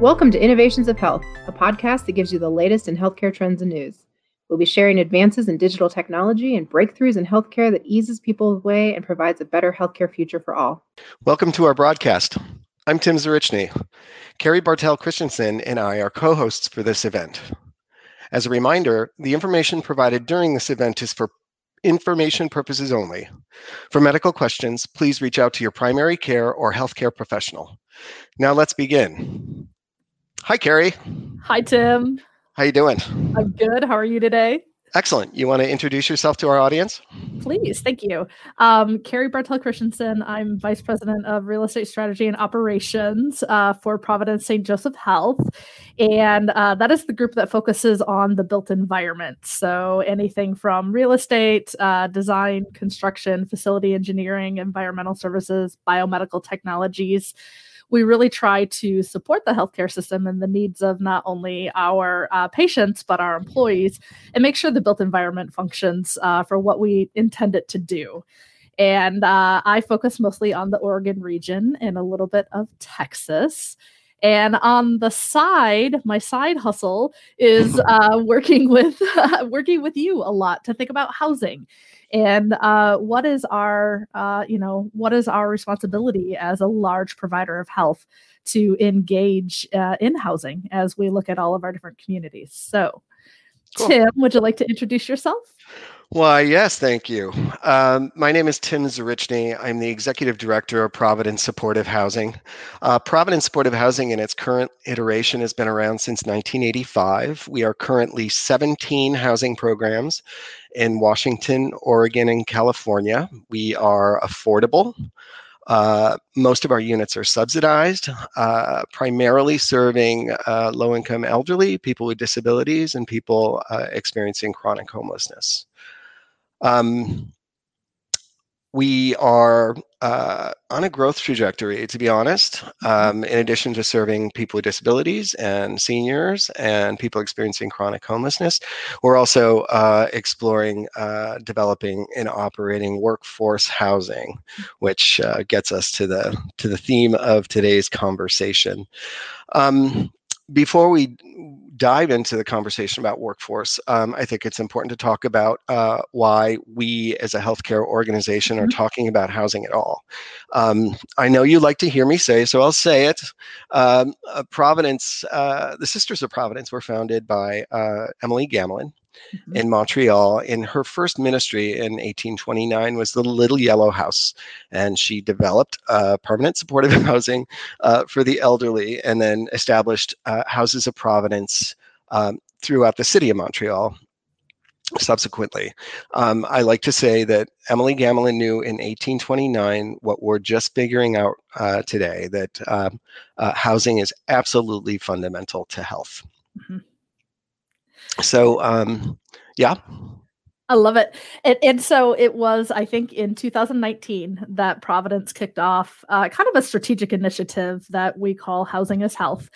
Welcome to Innovations of Health, a podcast that gives you the latest in healthcare trends and news. We'll be sharing advances in digital technology and breakthroughs in healthcare that eases people's way and provides a better healthcare future for all. Welcome to our broadcast. I'm Tim Zarichny. Carrie Bartel Christensen and I are co hosts for this event. As a reminder, the information provided during this event is for information purposes only. For medical questions, please reach out to your primary care or healthcare professional. Now let's begin. Hi, Carrie. Hi, Tim. How you doing? I'm good. How are you today? Excellent. You want to introduce yourself to our audience? Please. Thank you. Um, Carrie Bartel Christensen. I'm Vice President of Real Estate Strategy and Operations uh, for Providence St. Joseph Health. And uh, that is the group that focuses on the built environment. So anything from real estate, uh, design, construction, facility engineering, environmental services, biomedical technologies we really try to support the healthcare system and the needs of not only our uh, patients but our employees and make sure the built environment functions uh, for what we intend it to do. And uh, i focus mostly on the oregon region and a little bit of texas and on the side, my side hustle is uh, working with working with you a lot to think about housing. And uh, what is our uh, you know what is our responsibility as a large provider of health to engage uh, in housing as we look at all of our different communities? So cool. tim would you like to introduce yourself why, yes, thank you. Um, my name is Tim Zarichny. I'm the Executive Director of Providence Supportive Housing. Uh, Providence Supportive Housing, in its current iteration, has been around since 1985. We are currently 17 housing programs in Washington, Oregon, and California. We are affordable. Uh, most of our units are subsidized, uh, primarily serving uh, low income elderly, people with disabilities, and people uh, experiencing chronic homelessness. Um, we are uh, on a growth trajectory, to be honest. Mm-hmm. Um, in addition to serving people with disabilities and seniors and people experiencing chronic homelessness, we're also uh, exploring uh, developing and operating workforce housing, which uh, gets us to the to the theme of today's conversation. Um, before we dive into the conversation about workforce, um, I think it's important to talk about uh, why we as a healthcare organization are mm-hmm. talking about housing at all. Um, I know you like to hear me say, so I'll say it. Um, uh, Providence, uh, the Sisters of Providence were founded by uh, Emily Gamelin. Mm-hmm. In Montreal, in her first ministry in 1829 was the Little Yellow House, and she developed uh, permanent supportive housing uh, for the elderly, and then established uh, houses of Providence um, throughout the city of Montreal subsequently. Um, I like to say that Emily Gamelin knew in 1829 what we're just figuring out uh, today that um, uh, housing is absolutely fundamental to health. Mm-hmm. So, um, yeah. I love it. And, and, so it was, I think, in 2019 that Providence kicked off uh, kind of a strategic initiative that we call Housing is Health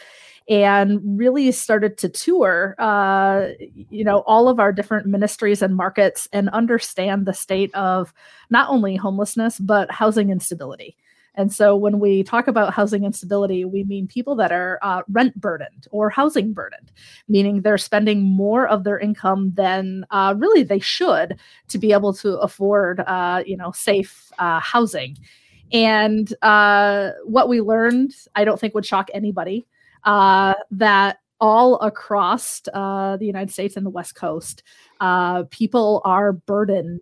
and really started to tour uh, you know all of our different ministries and markets and understand the state of not only homelessness but housing instability and so when we talk about housing instability, we mean people that are uh, rent burdened or housing burdened, meaning they're spending more of their income than uh, really they should to be able to afford, uh, you know, safe uh, housing. And uh, what we learned, I don't think would shock anybody, uh, that all across the United States and the West Coast, people are burdened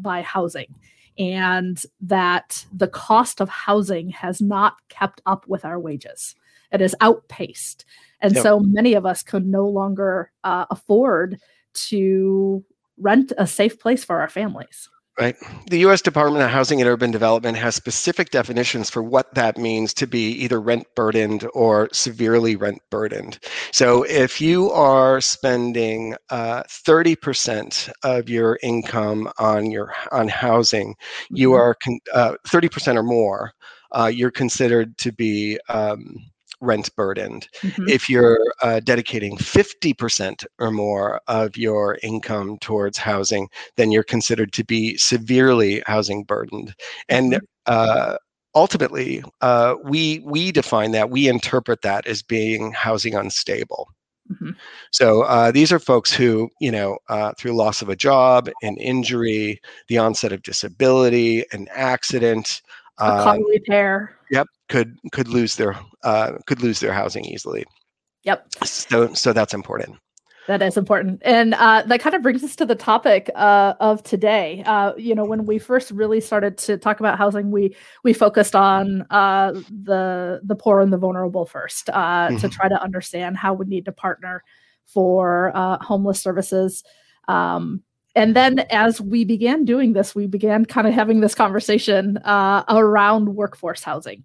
by housing and that the cost of housing has not kept up with our wages. It has outpaced. And yep. so many of us could no longer uh, afford to rent a safe place for our families. Right. The U.S. Department of Housing and Urban Development has specific definitions for what that means to be either rent burdened or severely rent burdened. So if you are spending uh, 30% of your income on your on housing, you mm-hmm. are con- uh, 30% or more, uh, you're considered to be um, rent burdened. Mm-hmm. If you're uh, dedicating 50% or more of your income towards housing, then you're considered to be severely housing burdened. And mm-hmm. uh, ultimately, uh, we we define that we interpret that as being housing unstable. Mm-hmm. So uh, these are folks who, you know, uh, through loss of a job, an injury, the onset of disability, an accident, a car pair. Yep, could could lose their uh, could lose their housing easily. Yep. So so that's important. That is important. And uh, that kind of brings us to the topic uh, of today. Uh, you know, when we first really started to talk about housing, we we focused on uh, the the poor and the vulnerable first uh, mm-hmm. to try to understand how we need to partner for uh, homeless services. Um, and then as we began doing this, we began kind of having this conversation around workforce housing.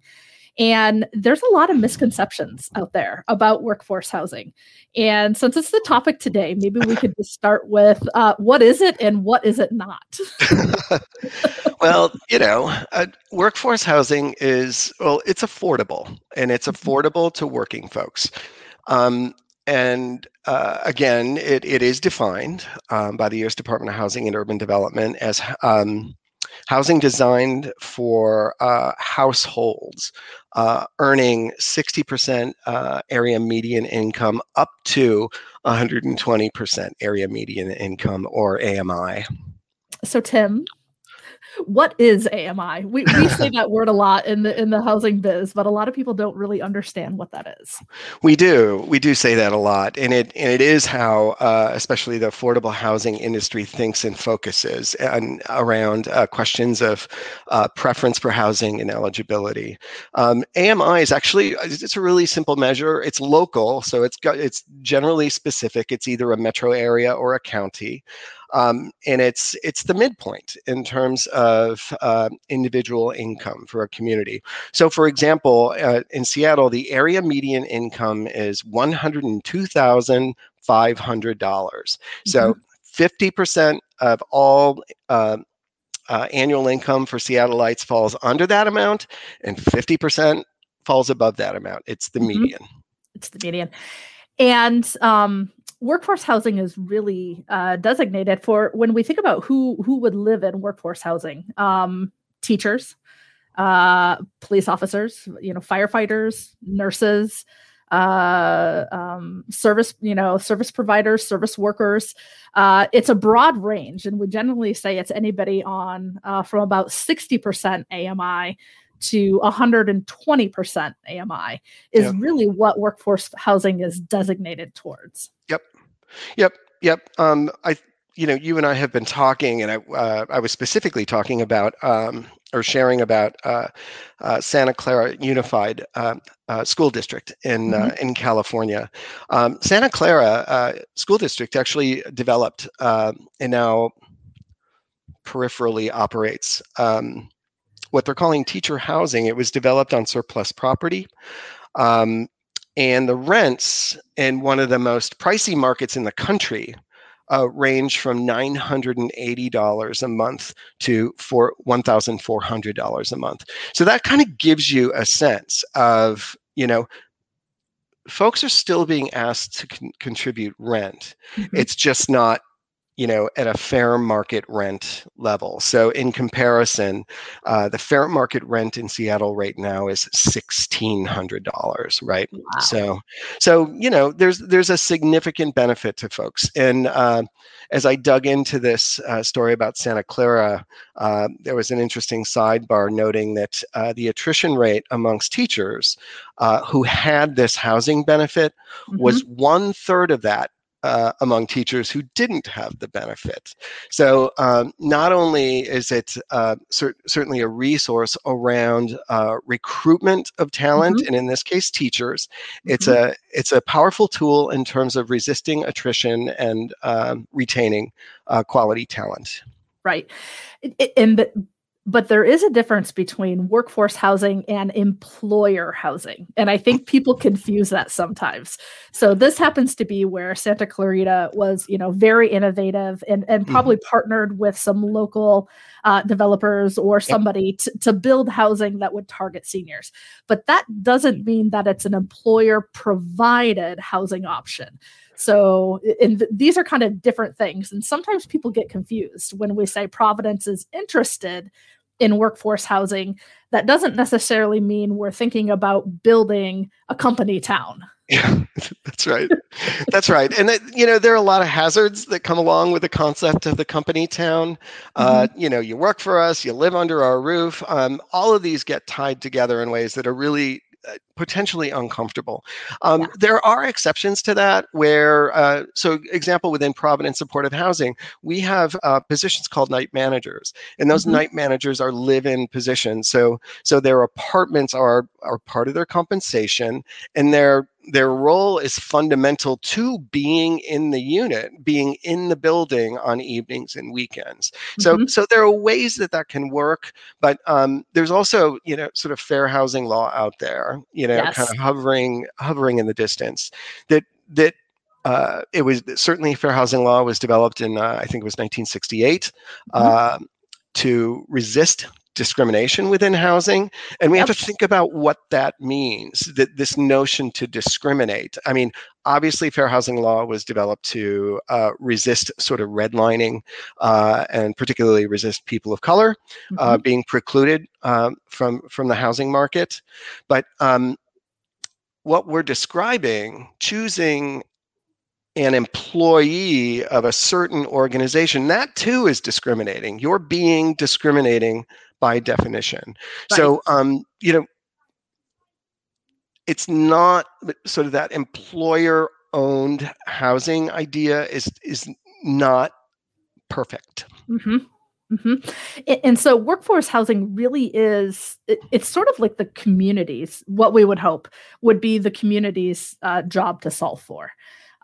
And there's a lot of misconceptions out there about workforce housing. And since it's the topic today, maybe we could just start with uh, what is it and what is it not? well, you know, uh, workforce housing is, well, it's affordable and it's mm-hmm. affordable to working folks. Um, and uh, again, it, it is defined um, by the U.S. Department of Housing and Urban Development as um, housing designed for uh, households uh, earning 60% uh, area median income up to 120% area median income or AMI. So, Tim, what is AMI? We, we say that word a lot in the in the housing biz, but a lot of people don't really understand what that is. We do. We do say that a lot, and it and it is how, uh, especially the affordable housing industry, thinks and focuses and around uh, questions of uh, preference for housing and eligibility. Um, AMI is actually it's a really simple measure. It's local, so it's got it's generally specific. It's either a metro area or a county. Um, and it's it's the midpoint in terms of uh, individual income for a community. So, for example, uh, in Seattle, the area median income is one hundred and two thousand five hundred dollars. So, mm-hmm. fifty percent of all uh, uh, annual income for Seattleites falls under that amount, and fifty percent falls above that amount. It's the mm-hmm. median. It's the median. And um, workforce housing is really uh, designated for when we think about who who would live in workforce housing um, teachers uh, police officers you know firefighters nurses uh, um, service you know service providers service workers uh, it's a broad range and we generally say it's anybody on uh, from about 60% ami to 120% AMI is yep. really what workforce housing is designated towards. Yep. Yep. Yep. Um, I, you know, you and I have been talking, and I, uh, I was specifically talking about um, or sharing about uh, uh, Santa Clara Unified uh, uh, School District in uh, mm-hmm. in California. Um, Santa Clara School District actually developed and now peripherally operates um, what they're calling teacher housing. It was developed on surplus property. Um, and the rents in one of the most pricey markets in the country uh, range from $980 a month to for $1,400 a month. So that kind of gives you a sense of, you know, folks are still being asked to con- contribute rent. Mm-hmm. It's just not you know, at a fair market rent level. So in comparison, uh, the fair market rent in Seattle right now is sixteen hundred dollars, right? Wow. So, so you know, there's there's a significant benefit to folks. And uh, as I dug into this uh, story about Santa Clara, uh, there was an interesting sidebar noting that uh, the attrition rate amongst teachers uh, who had this housing benefit mm-hmm. was one third of that uh, among teachers who didn't have the benefit. So um, not only is it uh, cer- certainly a resource around uh, recruitment of talent, mm-hmm. and in this case, teachers, it's mm-hmm. a it's a powerful tool in terms of resisting attrition and um, retaining uh, quality talent. Right, and but there is a difference between workforce housing and employer housing and i think people confuse that sometimes so this happens to be where santa clarita was you know very innovative and, and mm-hmm. probably mm-hmm. partnered with some local uh, developers or somebody to, to build housing that would target seniors but that doesn't mean that it's an employer provided housing option so, and th- these are kind of different things. And sometimes people get confused when we say Providence is interested in workforce housing, that doesn't necessarily mean we're thinking about building a company town. Yeah, that's right. That's right. And that, you know, there are a lot of hazards that come along with the concept of the company town. Uh, mm-hmm. You know, you work for us, you live under our roof. Um, all of these get tied together in ways that are really potentially uncomfortable. Um, yeah. There are exceptions to that where, uh, so example within Providence Supportive Housing, we have uh, positions called night managers, and those mm-hmm. night managers are live-in positions. So, so their apartments are are part of their compensation, and they're their role is fundamental to being in the unit being in the building on evenings and weekends so mm-hmm. so there are ways that that can work but um, there's also you know sort of fair housing law out there you know yes. kind of hovering hovering in the distance that that uh, it was certainly fair housing law was developed in uh, I think it was 1968 mm-hmm. uh, to resist discrimination within housing and we yep. have to think about what that means that this notion to discriminate i mean obviously fair housing law was developed to uh, resist sort of redlining uh, and particularly resist people of color uh, mm-hmm. uh, being precluded um, from from the housing market but um, what we're describing choosing an employee of a certain organization, that too is discriminating. You're being discriminating by definition. Right. So, um, you know, it's not sort of that employer owned housing idea is is not perfect. Mm-hmm. Mm-hmm. And so workforce housing really is, it's sort of like the communities, what we would hope would be the community's uh, job to solve for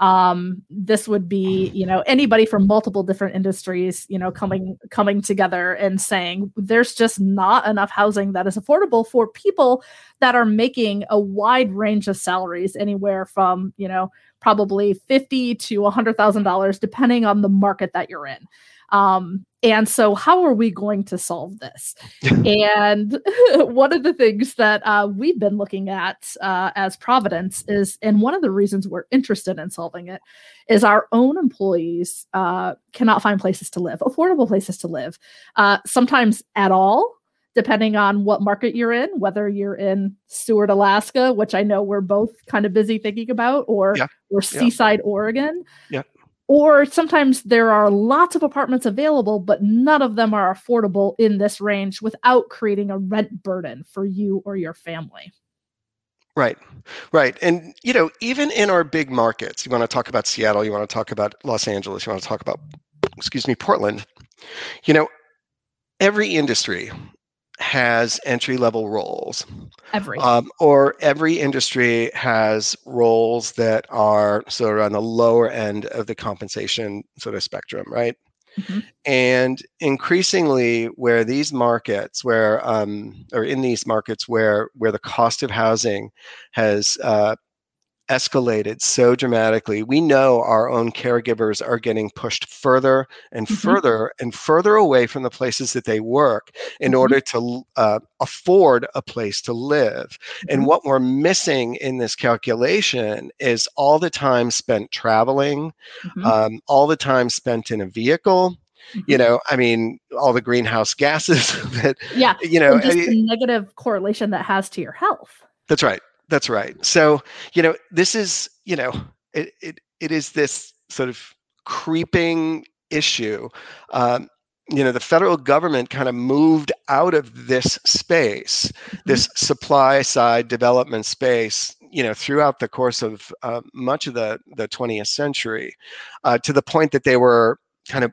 um, this would be you know anybody from multiple different industries you know coming coming together and saying there's just not enough housing that is affordable for people that are making a wide range of salaries anywhere from you know probably 50 to $100000 depending on the market that you're in um, and so, how are we going to solve this? and one of the things that uh, we've been looking at uh, as Providence is, and one of the reasons we're interested in solving it, is our own employees uh, cannot find places to live, affordable places to live, uh, sometimes at all. Depending on what market you're in, whether you're in Seward, Alaska, which I know we're both kind of busy thinking about, or yeah. or Seaside, yeah. Oregon. Yeah or sometimes there are lots of apartments available, but none of them are affordable in this range without creating a rent burden for you or your family. Right, right. And, you know, even in our big markets, you want to talk about Seattle, you want to talk about Los Angeles, you want to talk about, excuse me, Portland, you know, every industry has entry level roles. Every. Um, or every industry has roles that are sort of on the lower end of the compensation sort of spectrum, right? Mm-hmm. And increasingly, where these markets, where um, or in these markets where where the cost of housing has uh, escalated so dramatically. We know our own caregivers are getting pushed further and mm-hmm. further and further away from the places that they work in mm-hmm. order to uh, afford a place to live. Mm-hmm. And what we're missing in this calculation is all the time spent traveling, mm-hmm. um, all the time spent in a vehicle you mm-hmm. know i mean all the greenhouse gases that yeah you know just the negative correlation that has to your health that's right that's right. So, you know, this is, you know, it it, it is this sort of creeping issue. Um, you know, the federal government kind of moved out of this space, mm-hmm. this supply side development space, you know, throughout the course of uh, much of the, the 20th century, uh, to the point that they were kind of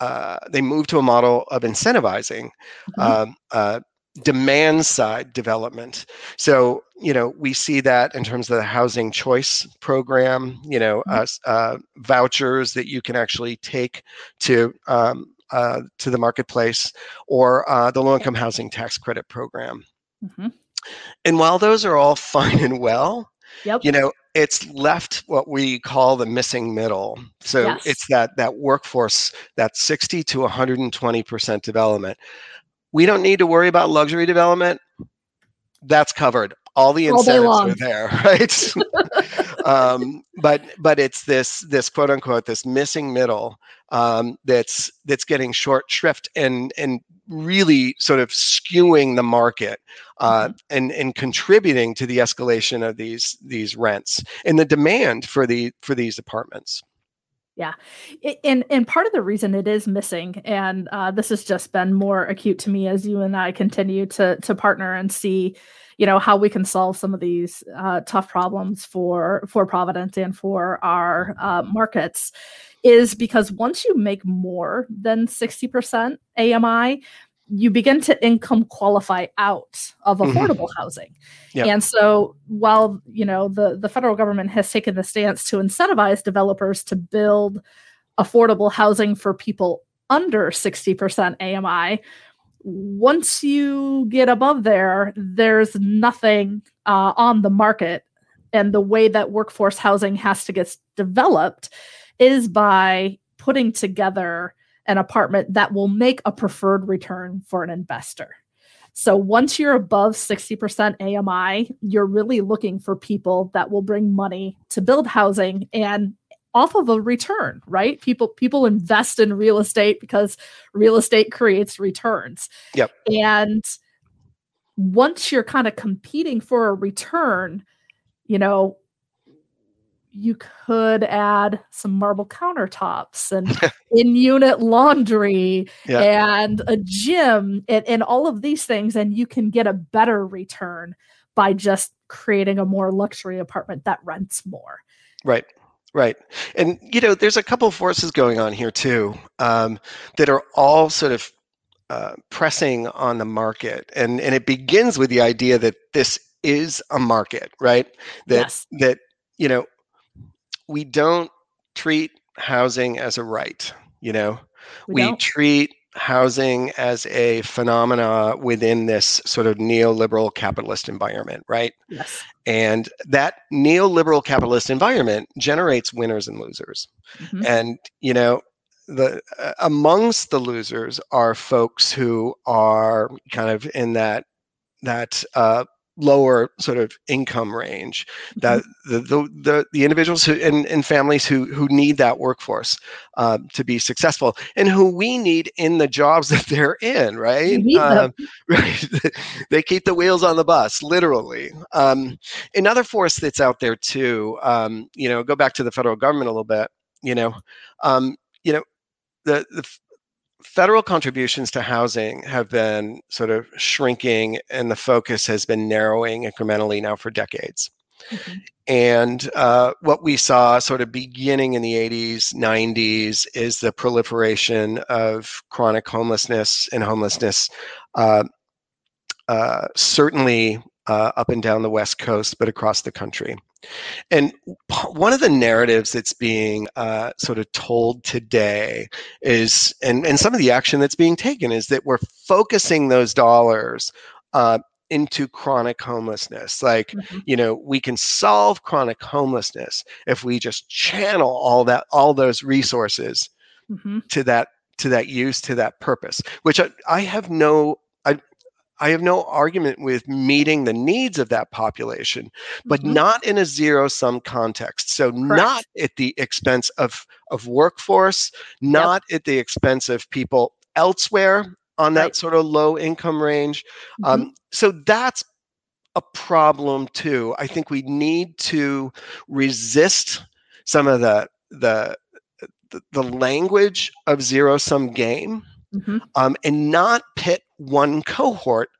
uh, they moved to a model of incentivizing mm-hmm. um, uh, demand side development. So, you know, we see that in terms of the housing choice program, you know, mm-hmm. uh, vouchers that you can actually take to um, uh, to the marketplace, or uh, the low income housing tax credit program. Mm-hmm. And while those are all fine and well, yep. you know, it's left what we call the missing middle. So yes. it's that that workforce, that 60 to 120 percent development we don't need to worry about luxury development. That's covered. All the incentives All are there, right? um, but but it's this this quote unquote this missing middle um, that's that's getting short shrift and and really sort of skewing the market uh, mm-hmm. and and contributing to the escalation of these these rents and the demand for the for these apartments. Yeah, and and part of the reason it is missing, and uh, this has just been more acute to me as you and I continue to to partner and see, you know, how we can solve some of these uh, tough problems for for Providence and for our uh, markets, is because once you make more than sixty percent AMI, you begin to income qualify out of mm-hmm. affordable mm-hmm. housing. Yep. And so while, you know, the the federal government has taken the stance to incentivize developers to build affordable housing for people under 60% AMI, once you get above there, there's nothing uh, on the market. And the way that workforce housing has to get developed is by putting together an apartment that will make a preferred return for an investor. So once you're above 60% AMI, you're really looking for people that will bring money to build housing and off of a return, right? People people invest in real estate because real estate creates returns. Yep. And once you're kind of competing for a return, you know, you could add some marble countertops and in unit laundry yeah. and a gym and, and all of these things and you can get a better return by just creating a more luxury apartment that rents more right right and you know there's a couple forces going on here too um, that are all sort of uh, pressing on the market and and it begins with the idea that this is a market right that yes. that you know we don't treat housing as a right you know? We, we treat housing as a phenomena within this sort of neoliberal capitalist environment right? Yes. And that neoliberal capitalist environment generates winners and losers. Mm-hmm. and you know the uh, amongst the losers are folks who are kind of in that that uh, lower sort of income range that mm-hmm. the, the, the, the, individuals who and, and families who, who need that workforce uh, to be successful and who we need in the jobs that they're in right? Um, right. They keep the wheels on the bus literally. Um, another force that's out there too um, you know go back to the federal government a little bit you know um, you know the, the federal contributions to housing have been sort of shrinking and the focus has been narrowing incrementally now for decades. Mm-hmm. And uh, what we saw sort of beginning in the 80s, 90s is the proliferation of chronic homelessness and homelessness, uh, uh, certainly uh, up and down the West Coast, but across the country. And one of the narratives that's being uh, sort of told today is, and, and some of the action that's being taken is that we're focusing those dollars uh, into chronic homelessness. Like, mm-hmm. you know, we can solve chronic homelessness if we just channel all that, all those resources mm-hmm. to that to that use to that purpose which I, I have no I have no argument with meeting the needs of that population, but mm-hmm. not in a zero sum context. So, Correct. not at the expense of, of workforce, not yep. at the expense of people elsewhere on that right. sort of low income range. Mm-hmm. Um, so, that's a problem too. I think we need to resist some of the, the, the language of zero sum game mm-hmm. um, and not pit one cohort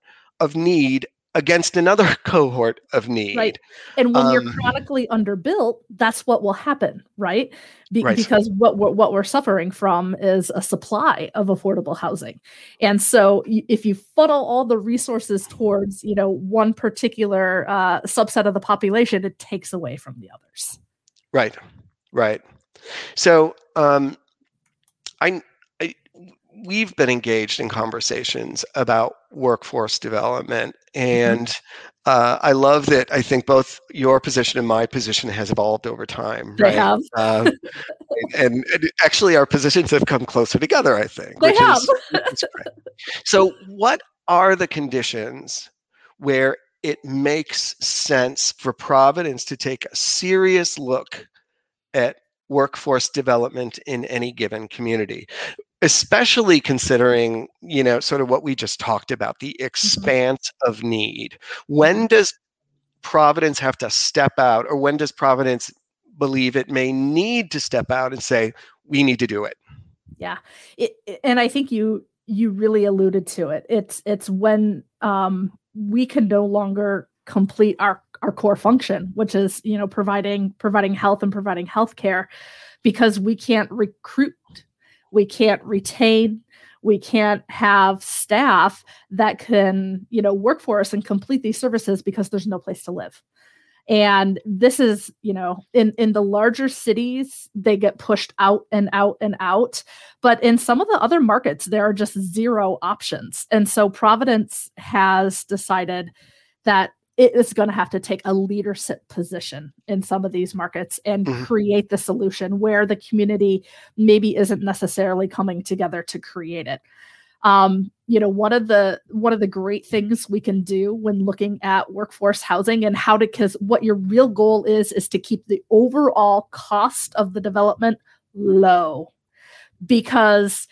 of need against another cohort of need. Right. And when um, you're chronically underbuilt, that's what will happen, right? Be- right. Because what we're, what we're suffering from is a supply of affordable housing. And so if you funnel all the resources towards, you know, one particular uh, subset of the population, it takes away from the others. Right. Right. So um, I we've been engaged in conversations about workforce development mm-hmm. and mm-hmm. uh, i love that i think both your position and my position has evolved over time they right? have uh, and, and, actually our positions have come closer together i think they have. Is, is so what are the conditions where it makes sense for providence to take a serious look at workforce development in any given community especially considering you know sort of what we just talked about the mm-hmm. expanse mm-hmm. of need when mm-hmm. does providence have to step out or when does providence believe it may need to step out and say we need to do it yeah it, and i think you you really alluded to it it's it's when um we can no longer complete our our core function which is you know providing providing health and providing health care because we can't recruit we can't retain we can't have staff that can you know work for us and complete these services because there's no place to live. And this is you know in in the larger cities they get pushed out and out and out. But in some of the other markets there are just zero options. And so providence has decided that it is going to have to take a leadership position in some of these markets and mm-hmm. create the solution where the community maybe isn't necessarily coming together to create it um, you know one of the one of the great things we can do when looking at workforce housing and how to because what your real goal is is to keep the overall cost of the development low because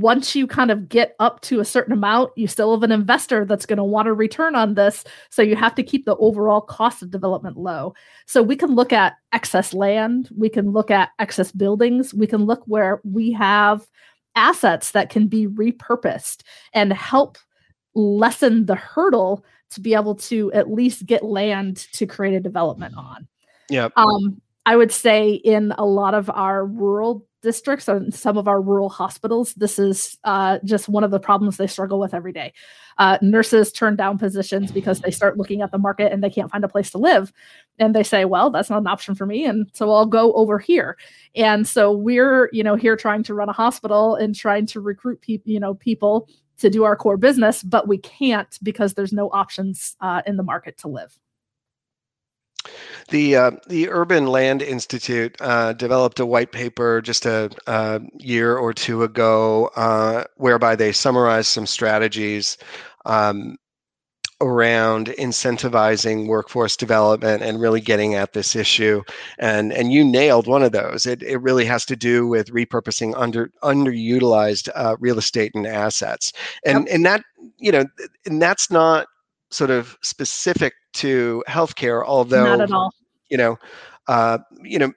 once you kind of get up to a certain amount, you still have an investor that's going to want a return on this. So you have to keep the overall cost of development low. So we can look at excess land, we can look at excess buildings, we can look where we have assets that can be repurposed and help lessen the hurdle to be able to at least get land to create a development on. Yeah. Um, I would say in a lot of our rural districts and some of our rural hospitals, this is uh, just one of the problems they struggle with every day. Uh, nurses turn down positions because they start looking at the market and they can't find a place to live. And they say, well, that's not an option for me. And so I'll go over here. And so we're, you know, here trying to run a hospital and trying to recruit people, you know, people to do our core business, but we can't because there's no options uh, in the market to live. The uh, the Urban Land Institute uh, developed a white paper just a, a year or two ago, uh, whereby they summarized some strategies um, around incentivizing workforce development and really getting at this issue. And and you nailed one of those. It it really has to do with repurposing under underutilized uh, real estate and assets. And yep. and that you know and that's not sort of specific to healthcare, although not at all. You know, uh, you know,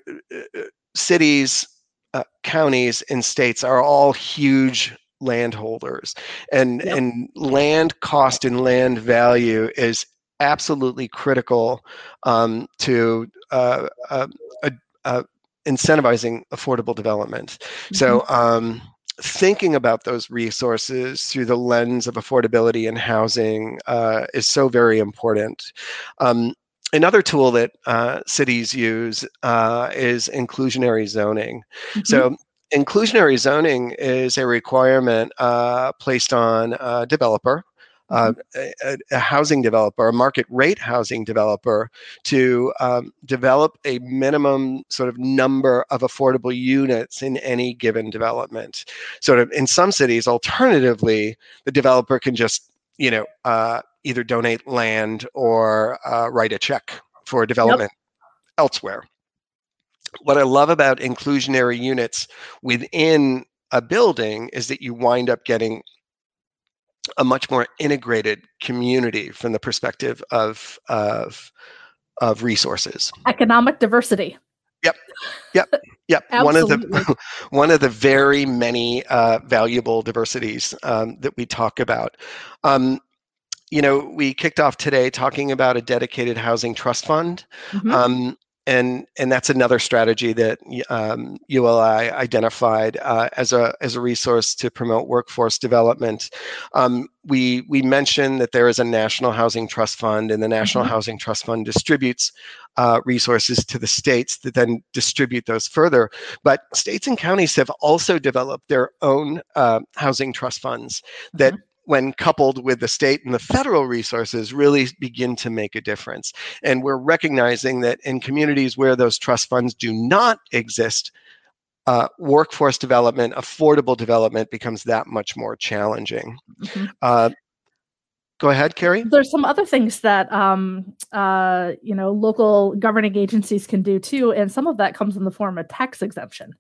cities, uh, counties, and states are all huge landholders, and yep. and land cost and land value is absolutely critical um, to uh, uh, uh, incentivizing affordable development. Mm-hmm. So. Um, thinking about those resources through the lens of affordability and housing uh, is so very important. Um, another tool that uh, cities use uh, is inclusionary zoning. Mm-hmm. So inclusionary zoning is a requirement uh, placed on a developer uh, mm-hmm. a, a, housing developer, a market rate housing developer, to um, develop a minimum sort of number of affordable units in any given development. Sort of in some cities, alternatively, the developer can just you know uh, either donate land or uh, write a check for development yep. elsewhere. What I love about inclusionary units within a building is that you wind up getting a much more integrated community from the perspective of of of resources. Economic diversity. Yep. Yep. Yep. one of the one of the very many uh, valuable diversities um, that we talk about. Um, you know, we kicked off today talking about a dedicated housing trust fund. Mm-hmm. Um, and and that's another strategy that um, ULI identified uh, as a as a resource to promote workforce development. Um, we we mentioned that there is a national housing trust fund, and the national mm-hmm. housing trust fund distributes uh, resources to the states that then distribute those further. But states and counties have also developed their own uh, housing trust funds that mm-hmm when coupled with the state and the federal resources, really begin to make a difference. And we're recognizing that in communities where those trust funds do not exist, uh, workforce development, affordable development becomes that much more challenging. Mm-hmm. Uh, go ahead, Carrie. There's some other things that um, uh, you know local governing agencies can do too, and some of that comes in the form of tax exemption.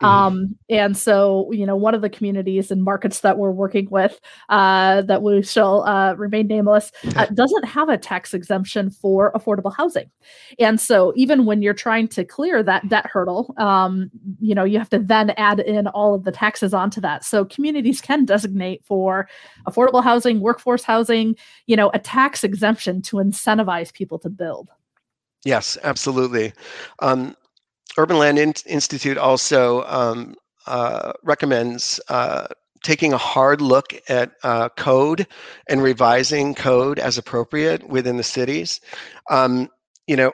Mm-hmm. Um, and so, you know, one of the communities and markets that we're working with, uh, that we shall uh, remain nameless, uh, doesn't have a tax exemption for affordable housing. And so, even when you're trying to clear that debt hurdle, um, you know, you have to then add in all of the taxes onto that. So, communities can designate for affordable housing, workforce housing, you know, a tax exemption to incentivize people to build. Yes, absolutely. Um, Urban Land In- Institute also um, uh, recommends uh, taking a hard look at uh, code and revising code as appropriate within the cities. Um, you know,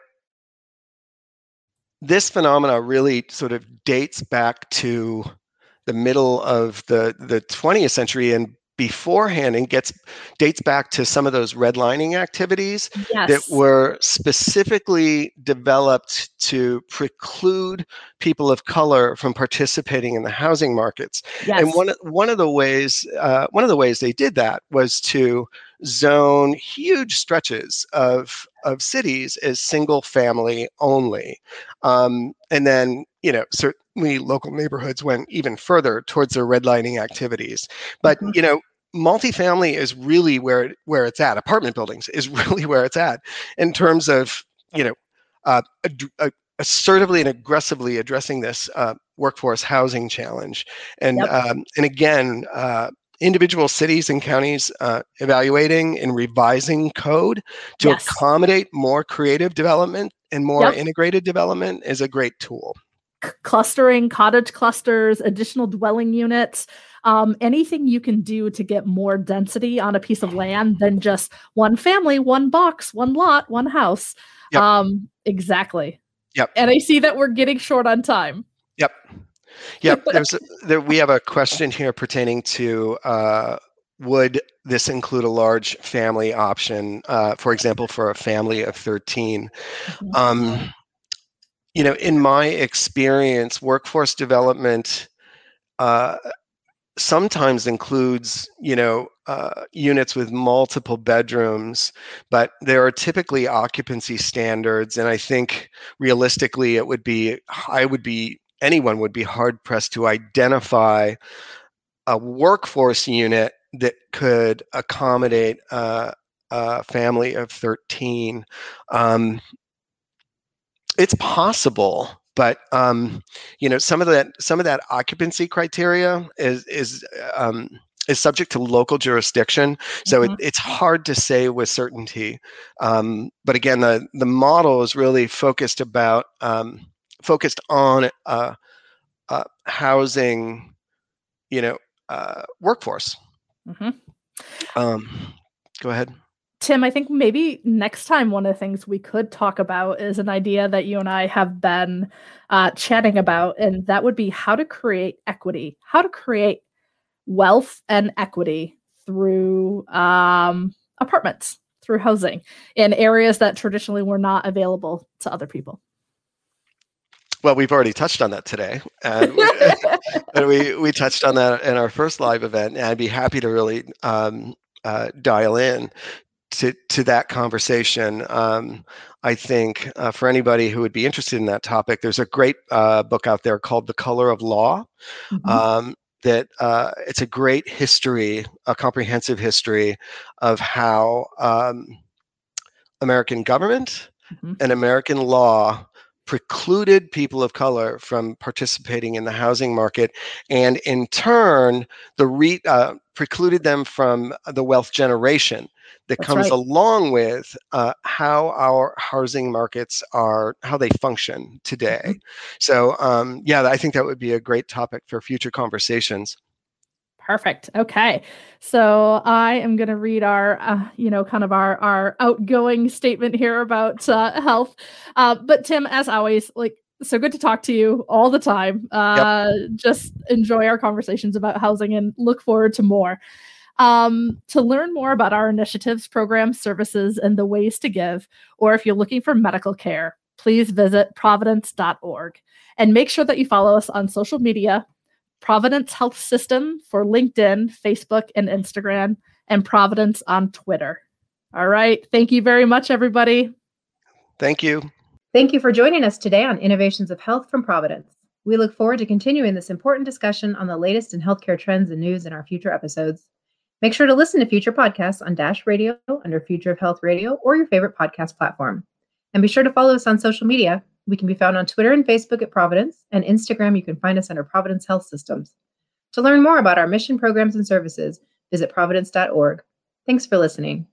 this phenomena really sort of dates back to the middle of the, the 20th century and beforehand and gets dates back to some of those redlining activities yes. that were specifically developed to preclude people of color from participating in the housing markets. Yes. And one one of the ways uh, one of the ways they did that was to zone huge stretches of of cities as single family only, um, and then you know certainly local neighborhoods went even further towards their redlining activities. But mm-hmm. you know multifamily is really where where it's at. Apartment buildings is really where it's at in terms of you know uh, assertively and aggressively addressing this uh, workforce housing challenge. And yep. um, and again, uh, individual cities and counties uh, evaluating and revising code to yes. accommodate more creative development and more yep. integrated development is a great tool. C- clustering, cottage clusters, additional dwelling units. Um, anything you can do to get more density on a piece of land than just one family, one box, one lot, one house. Yep. Um, exactly. Yep. And I see that we're getting short on time. Yep. Yep. There's a, there, we have a question here pertaining to uh, would this include a large family option, uh, for example, for a family of 13? Mm-hmm. Um, you know, in my experience, workforce development uh, sometimes includes, you know, uh, units with multiple bedrooms, but there are typically occupancy standards, and I think realistically, it would be I would be anyone would be hard pressed to identify a workforce unit that could accommodate uh, a family of 13. Um, it's possible, but um, you know some of that some of that occupancy criteria is is um, is subject to local jurisdiction, so mm-hmm. it, it's hard to say with certainty. Um, but again, the the model is really focused about um, focused on uh, uh, housing, you know, uh, workforce. Mm-hmm. Um, go ahead. Tim, I think maybe next time one of the things we could talk about is an idea that you and I have been uh, chatting about, and that would be how to create equity, how to create wealth and equity through um, apartments, through housing in areas that traditionally were not available to other people. Well, we've already touched on that today, and we, and we, we touched on that in our first live event. And I'd be happy to really um, uh, dial in to to that conversation. Um, I think uh, for anybody who would be interested in that topic, there's a great uh, book out there called The Color of Law. Mm-hmm. Um, that uh, it's a great history, a comprehensive history of how um, American government mm-hmm. and American law precluded people of color from participating in the housing market, and in turn, the re- uh, precluded them from the wealth generation that That's comes right. along with uh, how our housing markets are, how they function today. Mm-hmm. So, um, yeah, I think that would be a great topic for future conversations. Perfect. Okay. So I am going to read our, uh, you know, kind of our our outgoing statement here about uh, health. Uh, but Tim, as always, like so good to talk to you all the time. Uh, yep. Just enjoy our conversations about housing and look forward to more. Um, to learn more about our initiatives, programs, services, and the ways to give, or if you're looking for medical care, please visit providence.org and make sure that you follow us on social media Providence Health System for LinkedIn, Facebook, and Instagram, and Providence on Twitter. All right. Thank you very much, everybody. Thank you. Thank you for joining us today on Innovations of Health from Providence. We look forward to continuing this important discussion on the latest in healthcare trends and news in our future episodes. Make sure to listen to future podcasts on Dash Radio under Future of Health Radio or your favorite podcast platform. And be sure to follow us on social media. We can be found on Twitter and Facebook at Providence, and Instagram, you can find us under Providence Health Systems. To learn more about our mission programs and services, visit providence.org. Thanks for listening.